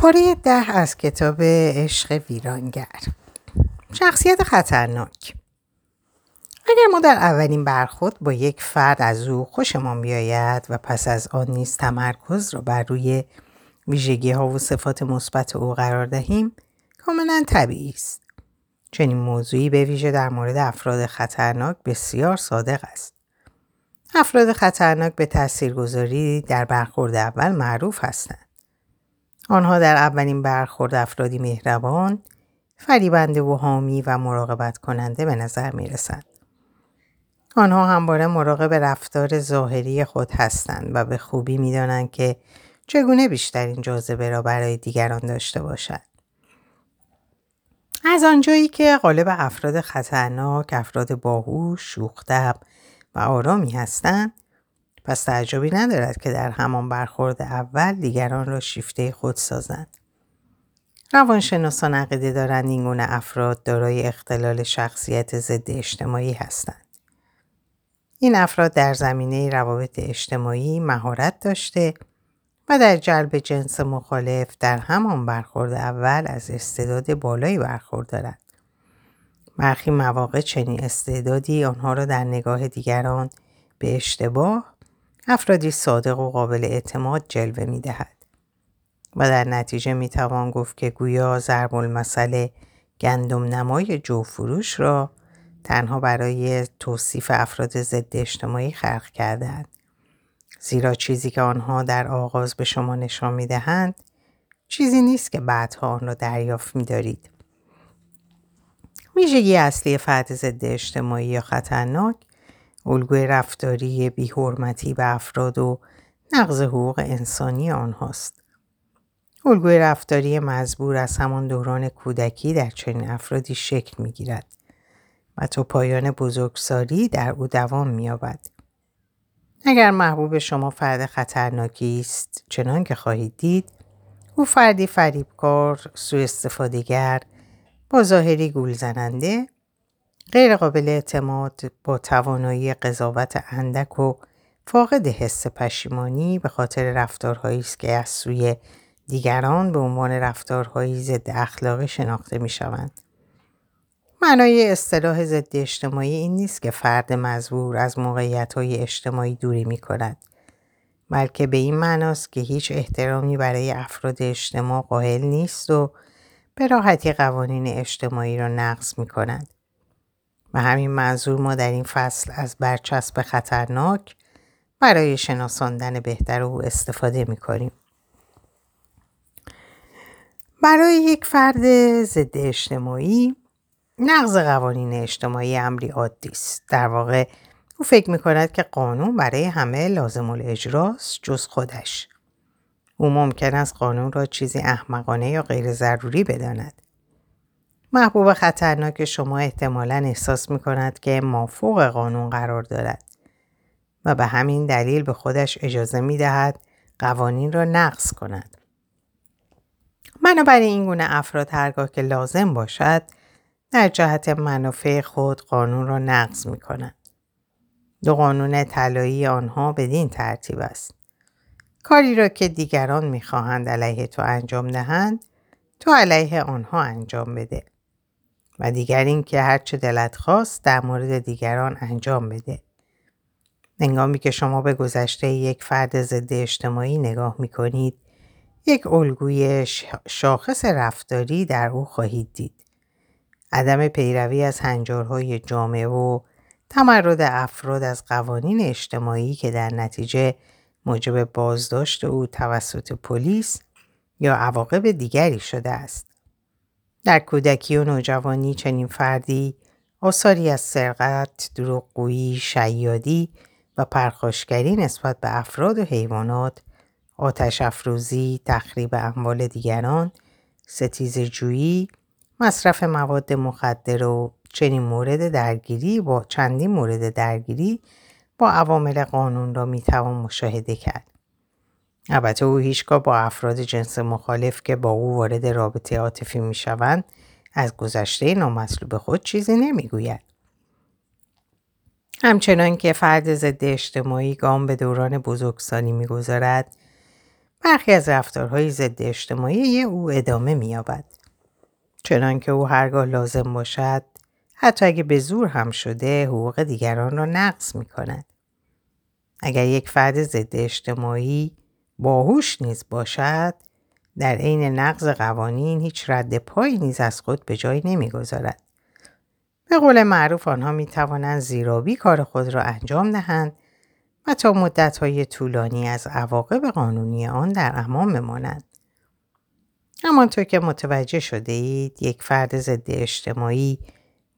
پاره ده از کتاب عشق ویرانگر. شخصیت خطرناک. اگر ما در اولین برخورد با یک فرد از او خوشمان بیاید و پس از آن نیز تمرکز را بر روی ویژگی ها و صفات مثبت او قرار دهیم کاملا طبیعی است. چنین موضوعی به ویژه در مورد افراد خطرناک بسیار صادق است. افراد خطرناک به تاثیرگذاری در برخورد اول معروف هستند. آنها در اولین برخورد افرادی مهربان، فریبنده و حامی و مراقبت کننده به نظر می رسند. آنها همواره مراقب رفتار ظاهری خود هستند و به خوبی می دانند که چگونه بیشترین جاذبه را برای دیگران داشته باشند. از آنجایی که غالب افراد خطرناک، افراد باهوش، شوختب و آرامی هستند، پس تعجبی ندارد که در همان برخورد اول دیگران را شیفته خود سازند. روانشناسان عقیده دارند این گونه افراد دارای اختلال شخصیت ضد اجتماعی هستند. این افراد در زمینه روابط اجتماعی مهارت داشته و در جلب جنس مخالف در همان برخورد اول از استعداد بالایی برخوردارند. برخی مواقع چنین استعدادی آنها را در نگاه دیگران به اشتباه افرادی صادق و قابل اعتماد جلوه می دهد. و در نتیجه می توان گفت که گویا ضرب المثل گندم نمای جوفروش را تنها برای توصیف افراد ضد اجتماعی خلق کردند. زیرا چیزی که آنها در آغاز به شما نشان می دهند چیزی نیست که بعدها آن را دریافت می دارید. ویژگی اصلی فرد ضد اجتماعی یا خطرناک الگوی رفتاری بیحرمتی به افراد و نقض حقوق انسانی آنهاست. الگوی رفتاری مزبور از همان دوران کودکی در چنین افرادی شکل می گیرد و تا پایان بزرگسالی در او دوام می یابد. اگر محبوب شما فرد خطرناکی است چنان که خواهید دید او فردی فریبکار سوء استفادهگر با ظاهری گول زننده غیر قابل اعتماد با توانایی قضاوت اندک و فاقد حس پشیمانی به خاطر رفتارهایی است که از سوی دیگران به عنوان رفتارهایی ضد اخلاقی شناخته می شوند. معنای اصطلاح ضد اجتماعی این نیست که فرد مزبور از موقعیت های اجتماعی دوری می کند. بلکه به این معناست که هیچ احترامی برای افراد اجتماع قائل نیست و به راحتی قوانین اجتماعی را نقض می کند. و همین منظور ما در این فصل از برچسب خطرناک برای شناساندن بهتر او استفاده می کنیم. برای یک فرد ضد اجتماعی نقض قوانین اجتماعی امری عادی است. در واقع او فکر می کند که قانون برای همه لازم الاجراست جز خودش. او ممکن است قانون را چیزی احمقانه یا غیر ضروری بداند. محبوب خطرناک شما احتمالا احساس می کند که مافوق قانون قرار دارد و به همین دلیل به خودش اجازه می دهد قوانین را نقض کند. بنابراین این گونه افراد هرگاه که لازم باشد در جهت منافع خود قانون را نقض می کند. دو قانون طلایی آنها بدین ترتیب است. کاری را که دیگران می‌خواهند علیه تو انجام دهند تو علیه آنها انجام بده. و دیگر این که هرچه دلت خواست در مورد دیگران انجام بده. انگامی که شما به گذشته یک فرد ضد اجتماعی نگاه می کنید، یک الگوی شاخص رفتاری در او خواهید دید. عدم پیروی از هنجارهای جامعه و تمرد افراد از قوانین اجتماعی که در نتیجه موجب بازداشت او توسط پلیس یا عواقب دیگری شده است. در کودکی و نوجوانی چنین فردی آثاری از سرقت، دروغگویی، شیادی و پرخاشگری نسبت به افراد و حیوانات، آتش افروزی، تخریب اموال دیگران، ستیز جویی، مصرف مواد مخدر و چنین مورد درگیری با چندین مورد درگیری با عوامل قانون را می‌توان مشاهده کرد. البته او هیچگاه با افراد جنس مخالف که با او وارد رابطه عاطفی می‌شوند از گذشته نامطلوب خود چیزی نمی‌گوید همچنان که فرد ضد اجتماعی گام به دوران بزرگسالی می‌گذارد برخی از رفتارهای ضد اجتماعی او ادامه مییابد چنانکه او هرگاه لازم باشد حتی اگه به زور هم شده حقوق دیگران را نقض می کند. اگر یک فرد ضد اجتماعی باهوش نیز باشد در عین نقض قوانین هیچ رد پایی نیز از خود به جای نمی‌گذارد به قول معروف آنها می توانند زیرابی کار خود را انجام دهند و تا مدتهای طولانی از عواقب قانونی آن در امان بمانند. همانطور که متوجه شده اید یک فرد ضد اجتماعی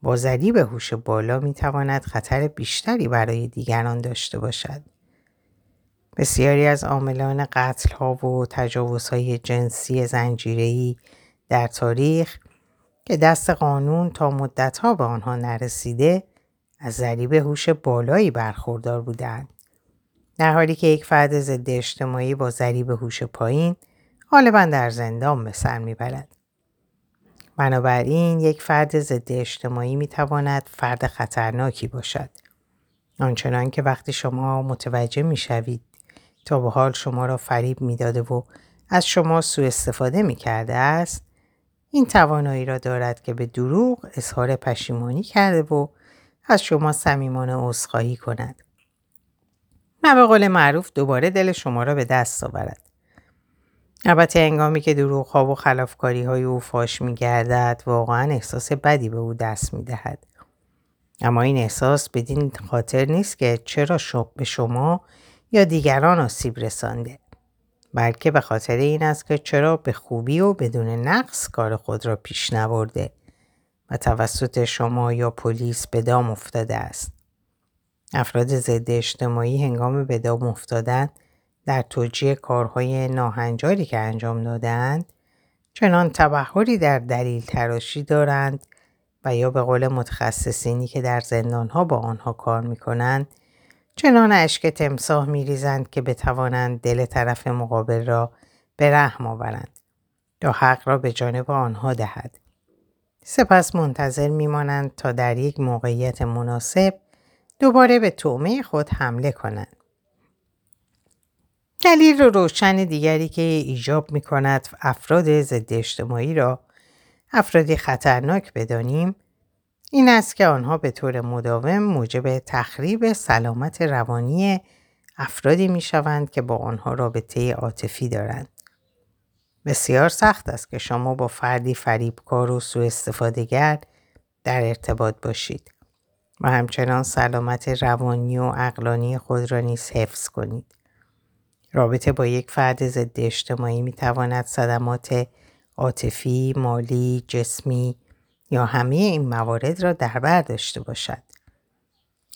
با به هوش بالا می تواند خطر بیشتری برای دیگران داشته باشد. بسیاری از عاملان قتل ها و تجاوزهای جنسی زنجیره‌ای در تاریخ که دست قانون تا مدتها به آنها نرسیده از ذریب هوش بالایی برخوردار بودند. در حالی که یک فرد ضد اجتماعی با ذریب هوش پایین غالبا در زندان به سر می‌برد. بنابراین یک فرد ضد اجتماعی می‌تواند فرد خطرناکی باشد. آنچنان که وقتی شما متوجه می‌شوید تا به حال شما را فریب می‌داده و از شما سوء استفاده می کرده است. این توانایی را دارد که به دروغ اظهار پشیمانی کرده و از شما صمیمانه عذرخواهی کند. و به قول معروف دوباره دل شما را به دست آورد. البته انگامی که دروغ ها و خلافکاری های او فاش می گردد واقعا احساس بدی به او دست می دهد. اما این احساس بدین خاطر نیست که چرا به شما یا دیگران آسیب رسانده بلکه به خاطر این است که چرا به خوبی و بدون نقص کار خود را پیش نبرده و توسط شما یا پلیس به دام افتاده است. افراد ضد اجتماعی هنگام به دام افتادن در توجیه کارهای ناهنجاری که انجام دادند چنان تبهری در دلیل تراشی دارند و یا به قول متخصصینی که در زندانها با آنها کار می کنند چنان اشک تمساه می ریزند که بتوانند دل طرف مقابل را به رحم آورند یا حق را به جانب آنها دهد. سپس منتظر میمانند تا در یک موقعیت مناسب دوباره به تومه خود حمله کنند. دلیل روشن دیگری که ایجاب می کند افراد ضد اجتماعی را افرادی خطرناک بدانیم این است که آنها به طور مداوم موجب تخریب سلامت روانی افرادی می شوند که با آنها رابطه عاطفی دارند. بسیار سخت است که شما با فردی فریبکار و سوء استفاده در ارتباط باشید و همچنان سلامت روانی و اقلانی خود را نیز حفظ کنید. رابطه با یک فرد ضد اجتماعی می تواند صدمات عاطفی، مالی، جسمی یا همه این موارد را در بر داشته باشد.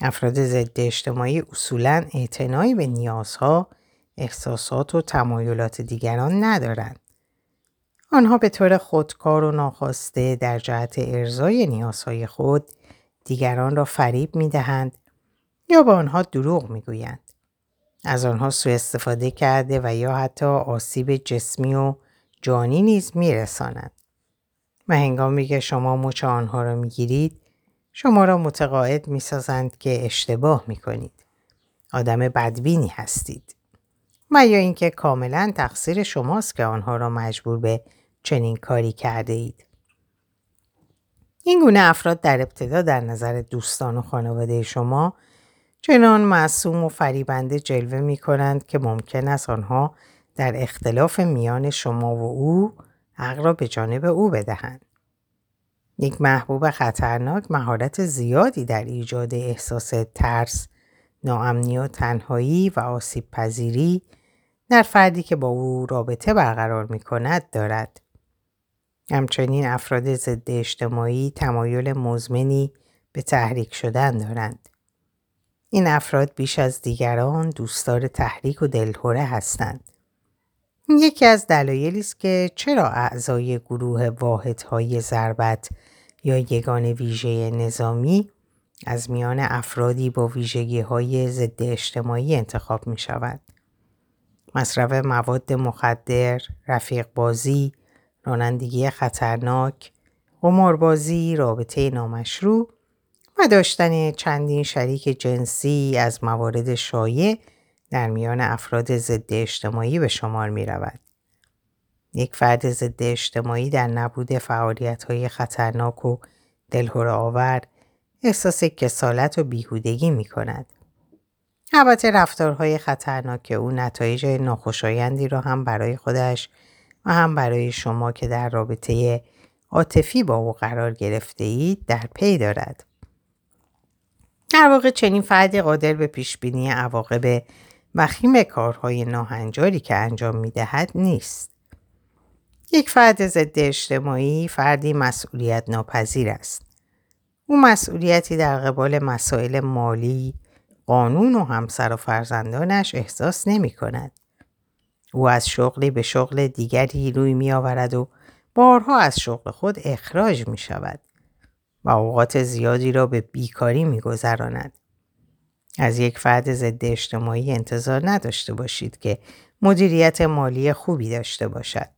افراد ضد اجتماعی اصولا اعتنایی به نیازها، احساسات و تمایلات دیگران ندارند. آنها به طور خودکار و ناخواسته در جهت ارزای نیازهای خود دیگران را فریب می دهند یا به آنها دروغ می گویند. از آنها سوء استفاده کرده و یا حتی آسیب جسمی و جانی نیز می رسانند. و هنگامی که شما مچ آنها را می گیرید شما را متقاعد می سازند که اشتباه می کنید. آدم بدبینی هستید. و یا اینکه کاملا تقصیر شماست که آنها را مجبور به چنین کاری کرده اید. این گونه افراد در ابتدا در نظر دوستان و خانواده شما چنان معصوم و فریبنده جلوه می کنند که ممکن است آنها در اختلاف میان شما و او حق را به جانب او بدهند. یک محبوب خطرناک مهارت زیادی در ایجاد احساس ترس، ناامنی و تنهایی و آسیب پذیری در فردی که با او رابطه برقرار می کند دارد. همچنین افراد ضد اجتماعی تمایل مزمنی به تحریک شدن دارند. این افراد بیش از دیگران دوستدار تحریک و دلهوره هستند. یکی از دلایلی است که چرا اعضای گروه واحدهای ضربت یا یگان ویژه نظامی از میان افرادی با ویژگی های ضد اجتماعی انتخاب می شود. مصرف مواد مخدر، رفیق بازی، رانندگی خطرناک، قماربازی، رابطه نامشروع و داشتن چندین شریک جنسی از موارد شایع در میان افراد ضد اجتماعی به شمار می رود. یک فرد ضد اجتماعی در نبود فعالیت های خطرناک و دلهور آور احساس کسالت و بیهودگی می کند. البته رفتارهای خطرناک او نتایج ناخوشایندی را هم برای خودش و هم برای شما که در رابطه عاطفی با او قرار گرفته اید در پی دارد. در واقع چنین فردی قادر به پیشبینی عواقب وخیم کارهای ناهنجاری که انجام می دهد نیست. یک فرد ضد اجتماعی فردی مسئولیت ناپذیر است. او مسئولیتی در قبال مسائل مالی، قانون و همسر و فرزندانش احساس نمی کند. او از شغلی به شغل دیگری روی می آورد و بارها از شغل خود اخراج می شود و اوقات زیادی را به بیکاری می گذراند. از یک فرد ضد اجتماعی انتظار نداشته باشید که مدیریت مالی خوبی داشته باشد.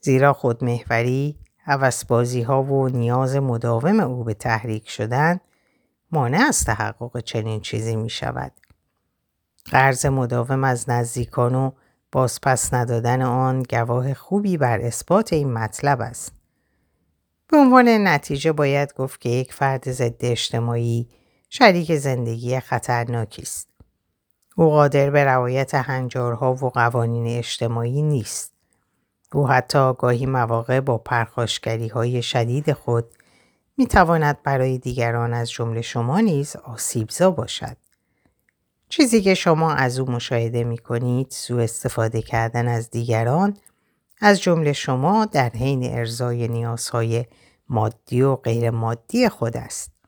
زیرا خودمهوری، حوسبازی ها و نیاز مداوم او به تحریک شدن مانع از تحقق چنین چیزی می شود. قرض مداوم از نزدیکان و بازپس ندادن آن گواه خوبی بر اثبات این مطلب است. به عنوان نتیجه باید گفت که یک فرد ضد اجتماعی شریک زندگی خطرناکی است. او قادر به رعایت هنجارها و قوانین اجتماعی نیست. او حتی گاهی مواقع با پرخاشگری های شدید خود می تواند برای دیگران از جمله شما نیز آسیبزا باشد. چیزی که شما از او مشاهده می کنید سوء استفاده کردن از دیگران از جمله شما در حین ارزای نیازهای مادی و غیر مادی خود است.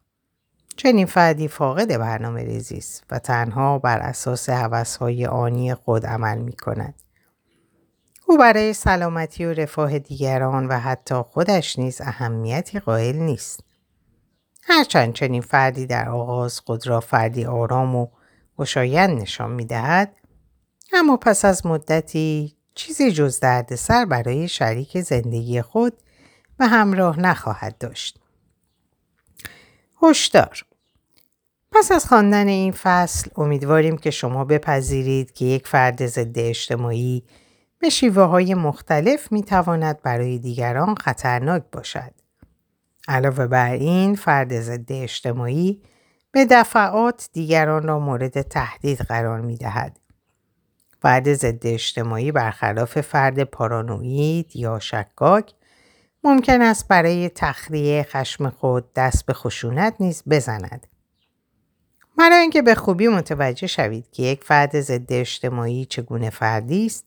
چنین فردی فاقد برنامه ریزی است و تنها بر اساس حوثهای آنی خود عمل می کند. او برای سلامتی و رفاه دیگران و حتی خودش نیز اهمیتی قائل نیست. هرچند چنین فردی در آغاز خود را فردی آرام و خوشایند نشان می دهد اما پس از مدتی چیزی جز دردسر برای شریک زندگی خود و همراه نخواهد داشت. هشدار پس از خواندن این فصل امیدواریم که شما بپذیرید که یک فرد ضد اجتماعی به شیوه های مختلف می تواند برای دیگران خطرناک باشد. علاوه بر این فرد ضد اجتماعی به دفعات دیگران را مورد تهدید قرار می دهد. فرد ضد اجتماعی برخلاف فرد پارانوید یا شکاک ممکن است برای تخلیه خشم خود دست به خشونت نیز بزند. برای اینکه به خوبی متوجه شوید که یک فرد ضد اجتماعی چگونه فردی است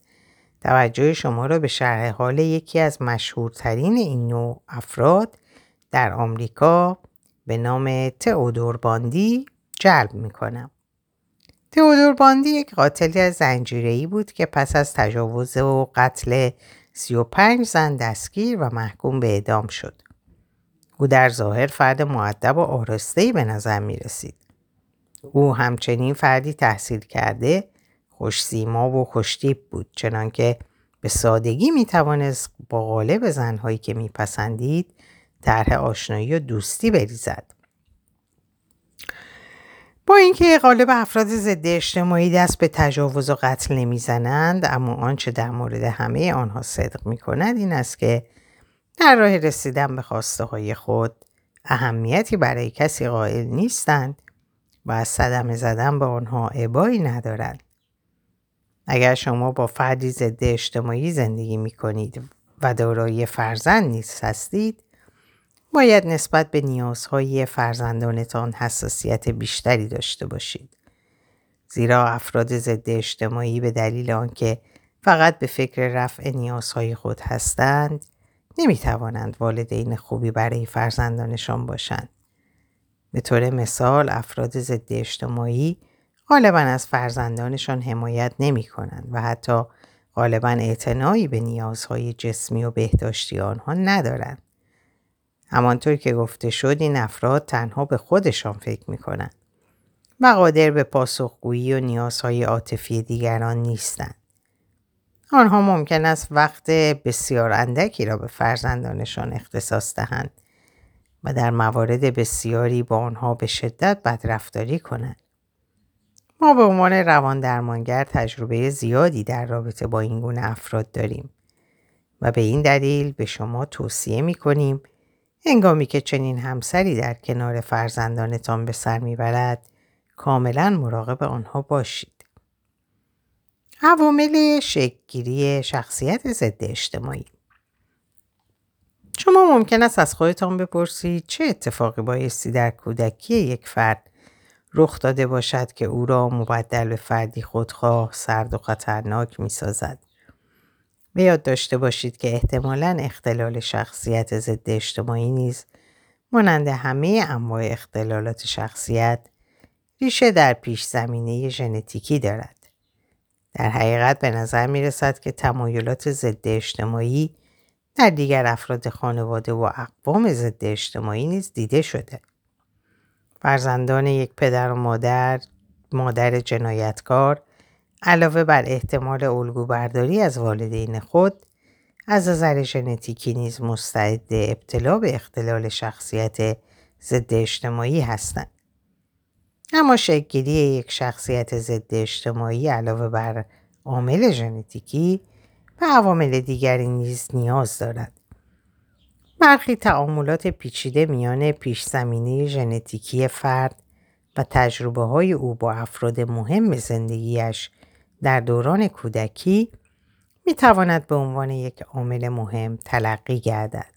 توجه شما را به شرح حال یکی از مشهورترین این نوع افراد در آمریکا به نام تئودور باندی جلب می کنم. تئودور باندی یک قاتل زنجیره‌ای بود که پس از تجاوز و قتل 35 زن دستگیر و محکوم به اعدام شد. او در ظاهر فرد معدب و آرسته‌ای به نظر می رسید. او همچنین فردی تحصیل کرده خوش سیما و خوشتیب بود چنانکه به سادگی می توانست با غالب زنهایی که میپسندید طرح آشنایی و دوستی بریزد. با اینکه غالب افراد ضد اجتماعی دست به تجاوز و قتل نمی‌زنند اما آنچه در مورد همه آنها صدق می کند این است که در راه رسیدن به خواسته های خود اهمیتی برای کسی قائل نیستند و از صدمه زدن به آنها عبایی ندارند. اگر شما با فردی ضد اجتماعی زندگی می کنید و دارای فرزند نیست هستید باید نسبت به نیازهای فرزندانتان حساسیت بیشتری داشته باشید. زیرا افراد ضد اجتماعی به دلیل آنکه فقط به فکر رفع نیازهای خود هستند نمی توانند والدین خوبی برای فرزندانشان باشند. به طور مثال افراد ضد اجتماعی غالبا از فرزندانشان حمایت نمی کنند و حتی غالبا اعتنایی به نیازهای جسمی و بهداشتی آنها ندارند. همانطور که گفته شد این افراد تنها به خودشان فکر می کنند و قادر به پاسخگویی و نیازهای عاطفی دیگران نیستند. آنها ممکن است وقت بسیار اندکی را به فرزندانشان اختصاص دهند و در موارد بسیاری با آنها به شدت بدرفتاری کنند. ما به عنوان روان درمانگر تجربه زیادی در رابطه با این گونه افراد داریم و به این دلیل به شما توصیه می کنیم هنگامی که چنین همسری در کنار فرزندانتان به سر می‌برد کاملا مراقب آنها باشید. عوامل شکلگیری شخصیت ضد اجتماعی شما ممکن است از خودتان بپرسید چه اتفاقی بایستی در کودکی یک فرد رخ داده باشد که او را مبدل به فردی خودخواه سرد و خطرناک می سازد. به یاد داشته باشید که احتمالا اختلال شخصیت ضد اجتماعی نیز مانند همه انواع اختلالات شخصیت ریشه در پیش زمینه ژنتیکی دارد. در حقیقت به نظر می رسد که تمایلات ضد اجتماعی در دیگر افراد خانواده و اقوام ضد اجتماعی نیز دیده شده. فرزندان یک پدر و مادر، مادر جنایتکار علاوه بر احتمال الگو برداری از والدین خود از نظر ژنتیکی نیز مستعد ابتلا به اختلال شخصیت ضد اجتماعی هستند. اما شکلگیری یک شخصیت ضد اجتماعی علاوه بر عامل ژنتیکی و عوامل دیگری نیز نیاز دارد. برخی تعاملات پیچیده میان پیش زمینه ژنتیکی فرد و تجربه های او با افراد مهم زندگیش در دوران کودکی می تواند به عنوان یک عامل مهم تلقی گردد.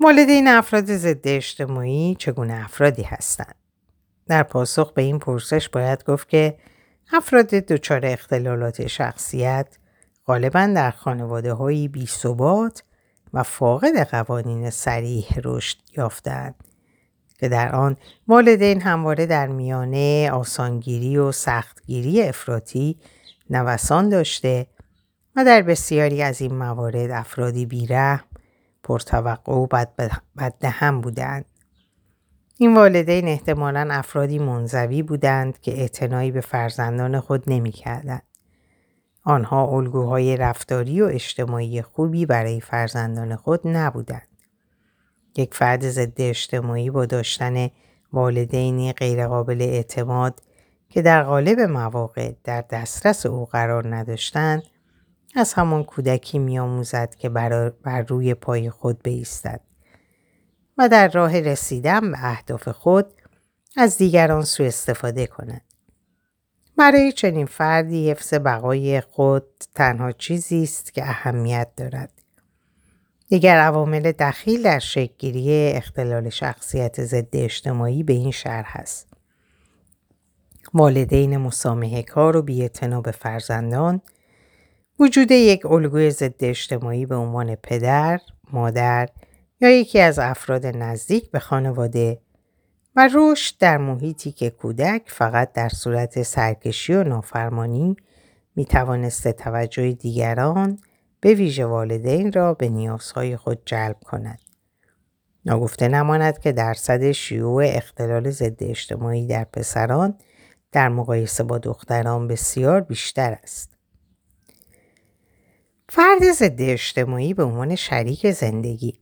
والدین افراد ضد اجتماعی چگونه افرادی هستند؟ در پاسخ به این پرسش باید گفت که افراد دچار اختلالات شخصیت غالبا در خانواده هایی بی و فاقد قوانین سریح رشد یافتند که در آن والدین همواره در میانه آسانگیری و سختگیری افراطی نوسان داشته و در بسیاری از این موارد افرادی بیرحم پرتوقع و بددهم بودند این والدین احتمالا افرادی منزوی بودند که اعتنایی به فرزندان خود نمی‌کردند آنها الگوهای رفتاری و اجتماعی خوبی برای فرزندان خود نبودند. یک فرد ضد اجتماعی با داشتن والدینی غیرقابل اعتماد که در قالب مواقع در دسترس او قرار نداشتند از همان کودکی میآموزد که بر روی پای خود بایستد و در راه رسیدن به اهداف خود از دیگران سوء استفاده کند. برای چنین فردی حفظ بقای خود تنها چیزی است که اهمیت دارد. دیگر عوامل دخیل در شکلگیری اختلال شخصیت ضد اجتماعی به این شرح است. والدین مسامحه کار و بیاعتنا به فرزندان وجود یک الگوی ضد اجتماعی به عنوان پدر، مادر یا یکی از افراد نزدیک به خانواده و رشد در محیطی که کودک فقط در صورت سرکشی و نافرمانی می توانسته توجه دیگران به ویژه والدین را به نیازهای خود جلب کند. ناگفته نماند که درصد شیوع اختلال ضد اجتماعی در پسران در مقایسه با دختران بسیار بیشتر است. فرد ضد اجتماعی به عنوان شریک زندگی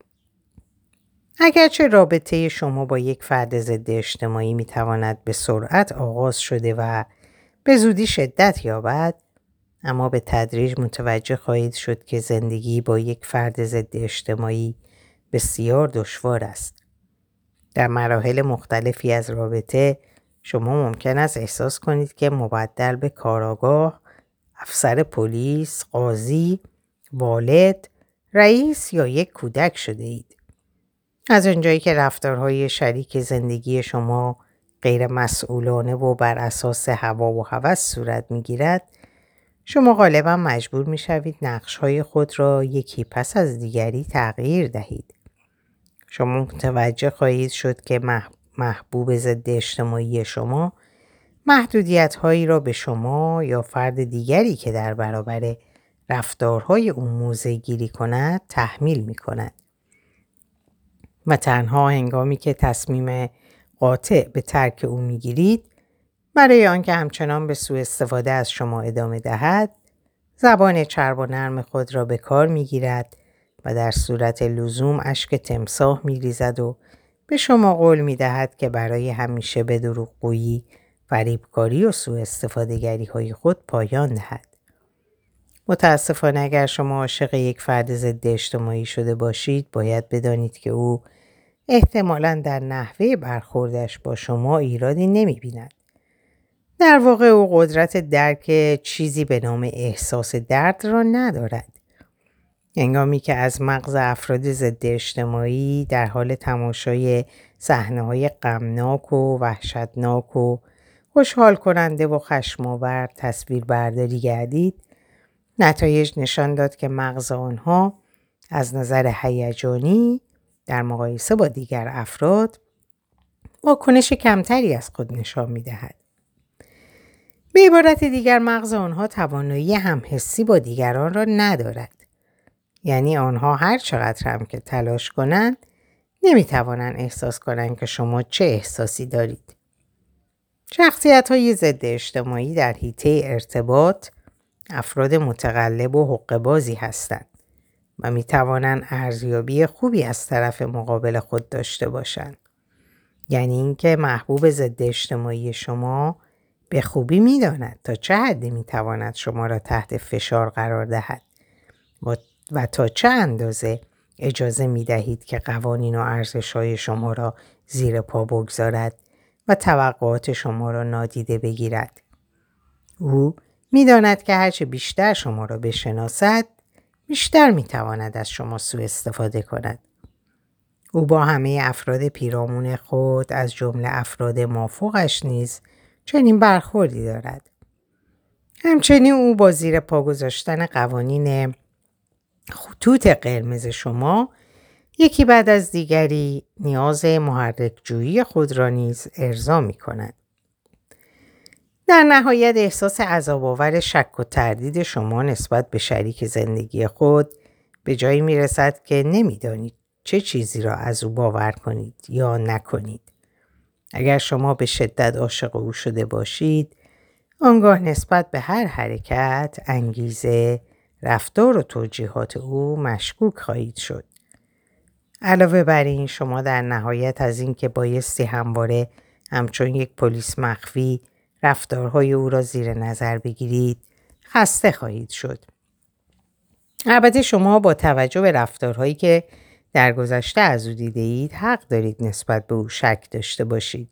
اگرچه رابطه شما با یک فرد ضد اجتماعی می تواند به سرعت آغاز شده و به زودی شدت یابد اما به تدریج متوجه خواهید شد که زندگی با یک فرد ضد اجتماعی بسیار دشوار است. در مراحل مختلفی از رابطه شما ممکن است احساس کنید که مبدل به کاراگاه، افسر پلیس، قاضی، والد، رئیس یا یک کودک شده اید. از اونجایی که رفتارهای شریک زندگی شما غیر مسئولانه و بر اساس هوا و هوس صورت می‌گیرد شما غالبا مجبور می شوید نقش های خود را یکی پس از دیگری تغییر دهید. شما متوجه خواهید شد که محبوب ضد اجتماعی شما محدودیت هایی را به شما یا فرد دیگری که در برابر رفتارهای اون موزه گیری کند تحمیل می کند. و تنها هنگامی که تصمیم قاطع به ترک او می‌گیرید برای آنکه همچنان به سوء استفاده از شما ادامه دهد زبان چرب و نرم خود را به کار می‌گیرد و در صورت لزوم اشک تمساه میریزد و به شما قول می‌دهد که برای همیشه به دروغگویی فریبکاری و سوء استفادهگری های خود پایان دهد. متاسفانه اگر شما عاشق یک فرد ضد اجتماعی شده باشید باید بدانید که او احتمالا در نحوه برخوردش با شما ایرادی نمی بیند. در واقع او قدرت درک چیزی به نام احساس درد را ندارد. انگامی که از مغز افراد ضد اجتماعی در حال تماشای صحنه های غمناک و وحشتناک و خوشحال کننده و خشمآور تصویر برداری گردید نتایج نشان داد که مغز آنها از نظر هیجانی در مقایسه با دیگر افراد واکنش کمتری از خود نشان می دهد. به عبارت دیگر مغز آنها توانایی همحسی با دیگران را ندارد. یعنی آنها هر چقدر هم که تلاش کنند نمی توانند احساس کنند که شما چه احساسی دارید. شخصیت های ضد اجتماعی در حیطه ارتباط افراد متقلب و حقبازی هستند و می توانند ارزیابی خوبی از طرف مقابل خود داشته باشند. یعنی اینکه محبوب ضد اجتماعی شما به خوبی می‌داند تا چه حدی می تواند شما را تحت فشار قرار دهد و تا چه اندازه اجازه می دهید که قوانین و ارزش های شما را زیر پا بگذارد و توقعات شما را نادیده بگیرد. او می‌داند که هرچه بیشتر شما را بشناسد بیشتر می‌تواند از شما سوء استفاده کند. او با همه افراد پیرامون خود از جمله افراد مافوقش نیز چنین برخوردی دارد. همچنین او با زیر پا گذاشتن قوانین خطوط قرمز شما یکی بعد از دیگری نیاز محرک جویی خود را نیز ارضا می کند. در نهایت احساس عذاب شک و تردید شما نسبت به شریک زندگی خود به جایی می رسد که نمی‌دانید چه چیزی را از او باور کنید یا نکنید. اگر شما به شدت عاشق او شده باشید آنگاه نسبت به هر حرکت، انگیزه، رفتار و توجیهات او مشکوک خواهید شد. علاوه بر این شما در نهایت از اینکه بایستی همواره همچون یک پلیس مخفی رفتارهای او را زیر نظر بگیرید خسته خواهید شد. البته شما با توجه به رفتارهایی که در گذشته از او دیده اید حق دارید نسبت به او شک داشته باشید.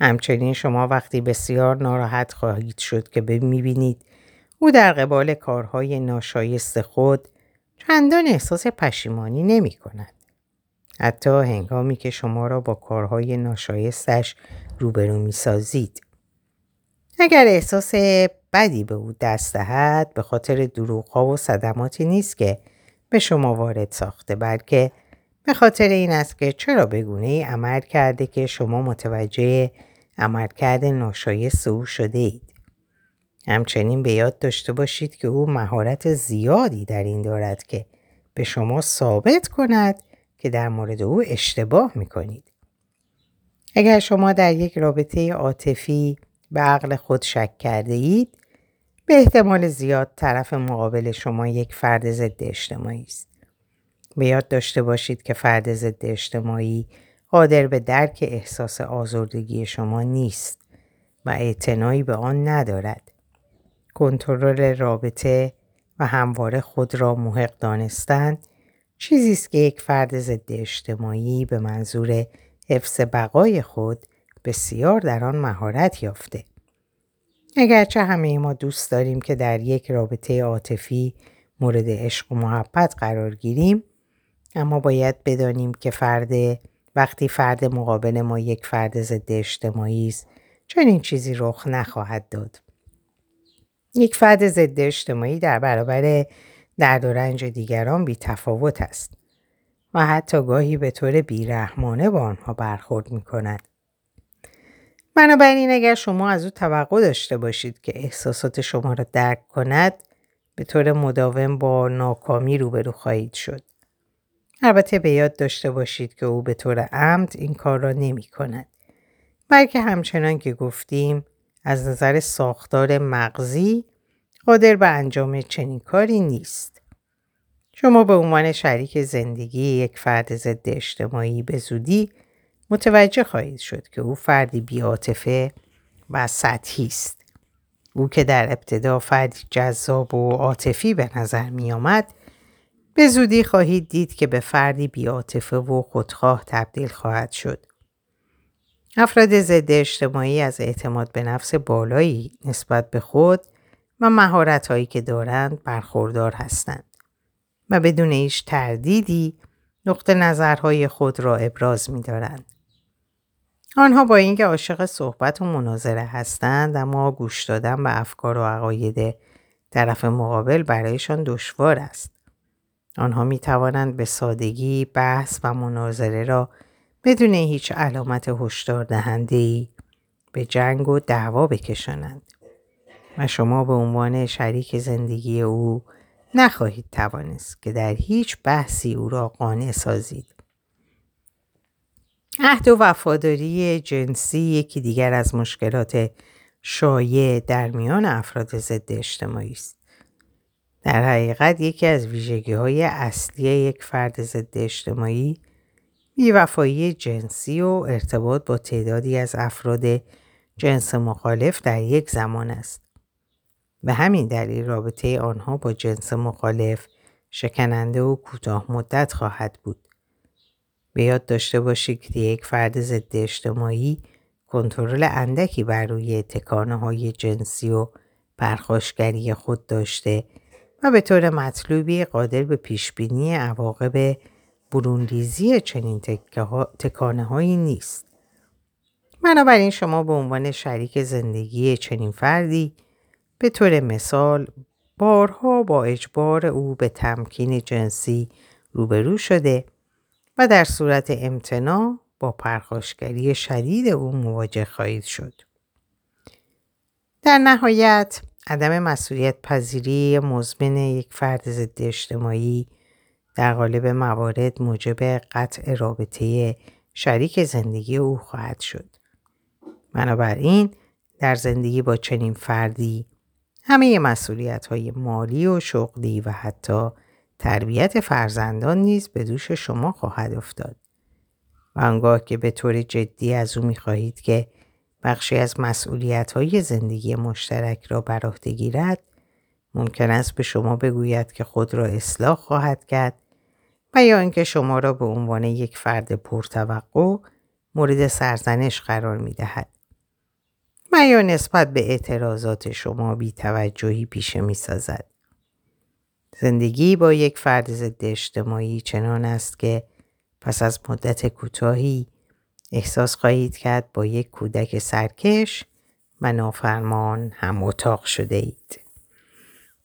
همچنین شما وقتی بسیار ناراحت خواهید شد که می‌بینید او در قبال کارهای ناشایست خود چندان احساس پشیمانی نمی کند. حتی هنگامی که شما را با کارهای ناشایستش روبرو می سازید. اگر احساس بدی به او دست دهد به خاطر دروغها و صدماتی نیست که به شما وارد ساخته بلکه به خاطر این است که چرا بگونه ای عمل کرده که شما متوجه عملکرد ناشایست او شده اید. همچنین به یاد داشته باشید که او مهارت زیادی در این دارد که به شما ثابت کند که در مورد او اشتباه می کنید. اگر شما در یک رابطه عاطفی به عقل خود شک کرده اید به احتمال زیاد طرف مقابل شما یک فرد ضد اجتماعی است. به یاد داشته باشید که فرد ضد اجتماعی قادر به درک احساس آزردگی شما نیست و اعتنایی به آن ندارد. کنترل رابطه و همواره خود را محق دانستن چیزی است که یک فرد ضد اجتماعی به منظور حفظ بقای خود بسیار در آن مهارت یافته. اگرچه همه ما دوست داریم که در یک رابطه عاطفی مورد عشق و محبت قرار گیریم اما باید بدانیم که فرد وقتی فرد مقابل ما یک فرد ضد اجتماعی است چنین چیزی رخ نخواهد داد. یک فرد ضد اجتماعی در برابر درد و رنج دیگران بی تفاوت است و حتی گاهی به طور بیرحمانه با آنها برخورد می کند. بنابراین اگر شما از او توقع داشته باشید که احساسات شما را درک کند به طور مداوم با ناکامی روبرو خواهید شد. البته به یاد داشته باشید که او به طور عمد این کار را نمی کند. بلکه همچنان که گفتیم از نظر ساختار مغزی قادر به انجام چنین کاری نیست. شما به عنوان شریک زندگی یک فرد ضد اجتماعی به زودی متوجه خواهید شد که او فردی بیاتفه و سطحی است. او که در ابتدا فردی جذاب و عاطفی به نظر می آمد به زودی خواهید دید که به فردی بیاتفه و خودخواه تبدیل خواهد شد. افراد ضد اجتماعی از اعتماد به نفس بالایی نسبت به خود و مهارت هایی که دارند برخوردار هستند و بدون هیچ تردیدی نقطه نظرهای خود را ابراز می دارند. آنها با اینکه عاشق صحبت و مناظره هستند اما گوش دادن به افکار و عقاید طرف مقابل برایشان دشوار است. آنها می توانند به سادگی بحث و مناظره را بدون هیچ علامت هشدار دهنده به جنگ و دعوا بکشانند و شما به عنوان شریک زندگی او نخواهید توانست که در هیچ بحثی او را قانع سازید. عهد و وفاداری جنسی یکی دیگر از مشکلات شایع در میان افراد ضد اجتماعی است. در حقیقت یکی از ویژگی های اصلی یک فرد ضد اجتماعی بیوفایی جنسی و ارتباط با تعدادی از افراد جنس مخالف در یک زمان است. به همین دلیل رابطه آنها با جنس مخالف شکننده و کوتاه مدت خواهد بود. به یاد داشته باشید که یک فرد ضد اجتماعی کنترل اندکی بر روی تکانه های جنسی و پرخاشگری خود داشته و به طور مطلوبی قادر به پیشبینی عواقب برونریزی چنین تکانه هایی نیست. بنابراین شما به عنوان شریک زندگی چنین فردی به طور مثال بارها با اجبار او به تمکین جنسی روبرو شده و در صورت امتناع با پرخاشگری شدید او مواجه خواهید شد. در نهایت عدم مسئولیت پذیری مزمن یک فرد ضد اجتماعی در قالب موارد موجب قطع رابطه شریک زندگی او خواهد شد. بنابراین در زندگی با چنین فردی همه مسئولیت های مالی و شغلی و حتی تربیت فرزندان نیز به دوش شما خواهد افتاد. و آنگاه که به طور جدی از او می‌خواهید که بخشی از مسئولیت های زندگی مشترک را بر عهده گیرد ممکن است به شما بگوید که خود را اصلاح خواهد کرد و یا اینکه شما را به عنوان یک فرد پرتوقع مورد سرزنش قرار می دهد. و یا نسبت به اعتراضات شما بی توجهی پیشه می سازد. زندگی با یک فرد ضد اجتماعی چنان است که پس از مدت کوتاهی احساس خواهید کرد با یک کودک سرکش و نافرمان هم اتاق شده اید.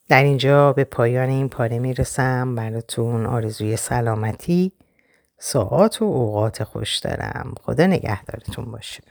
در اینجا به پایان این پاره می‌رسم. براتون آرزوی سلامتی ساعات و اوقات خوش دارم. خدا نگهدارتون باشه.